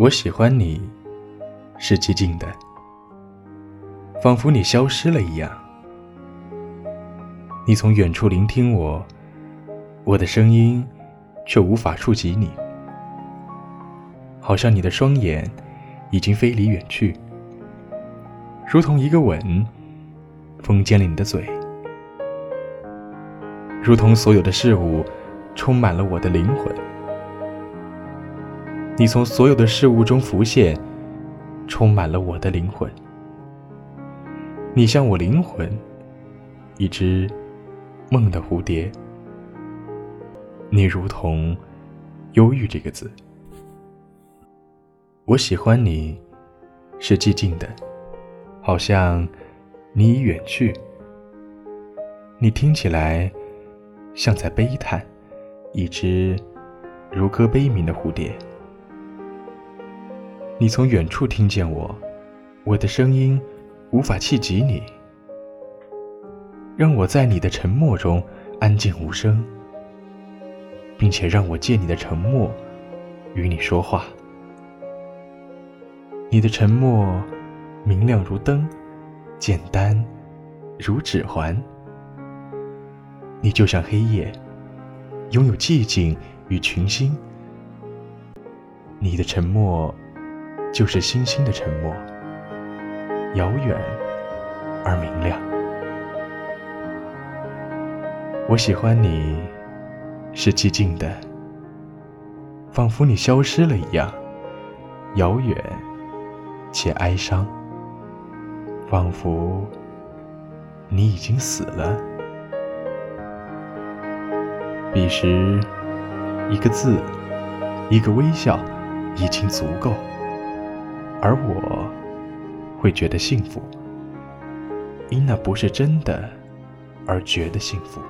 我喜欢你，是寂静的，仿佛你消失了一样。你从远处聆听我，我的声音却无法触及你，好像你的双眼已经飞离远去，如同一个吻封缄了你的嘴，如同所有的事物充满了我的灵魂。你从所有的事物中浮现，充满了我的灵魂。你像我灵魂，一只梦的蝴蝶。你如同忧郁这个字。我喜欢你，是寂静的，好像你已远去。你听起来像在悲叹，一只如歌悲鸣的蝴蝶。你从远处听见我，我的声音无法企及你，让我在你的沉默中安静无声，并且让我借你的沉默与你说话。你的沉默明亮如灯，简单如指环。你就像黑夜，拥有寂静与群星。你的沉默。就是星星的沉默，遥远而明亮。我喜欢你，是寂静的，仿佛你消失了一样，遥远且哀伤，仿佛你已经死了。彼时，一个字，一个微笑，已经足够。而我会觉得幸福，因那不是真的而觉得幸福。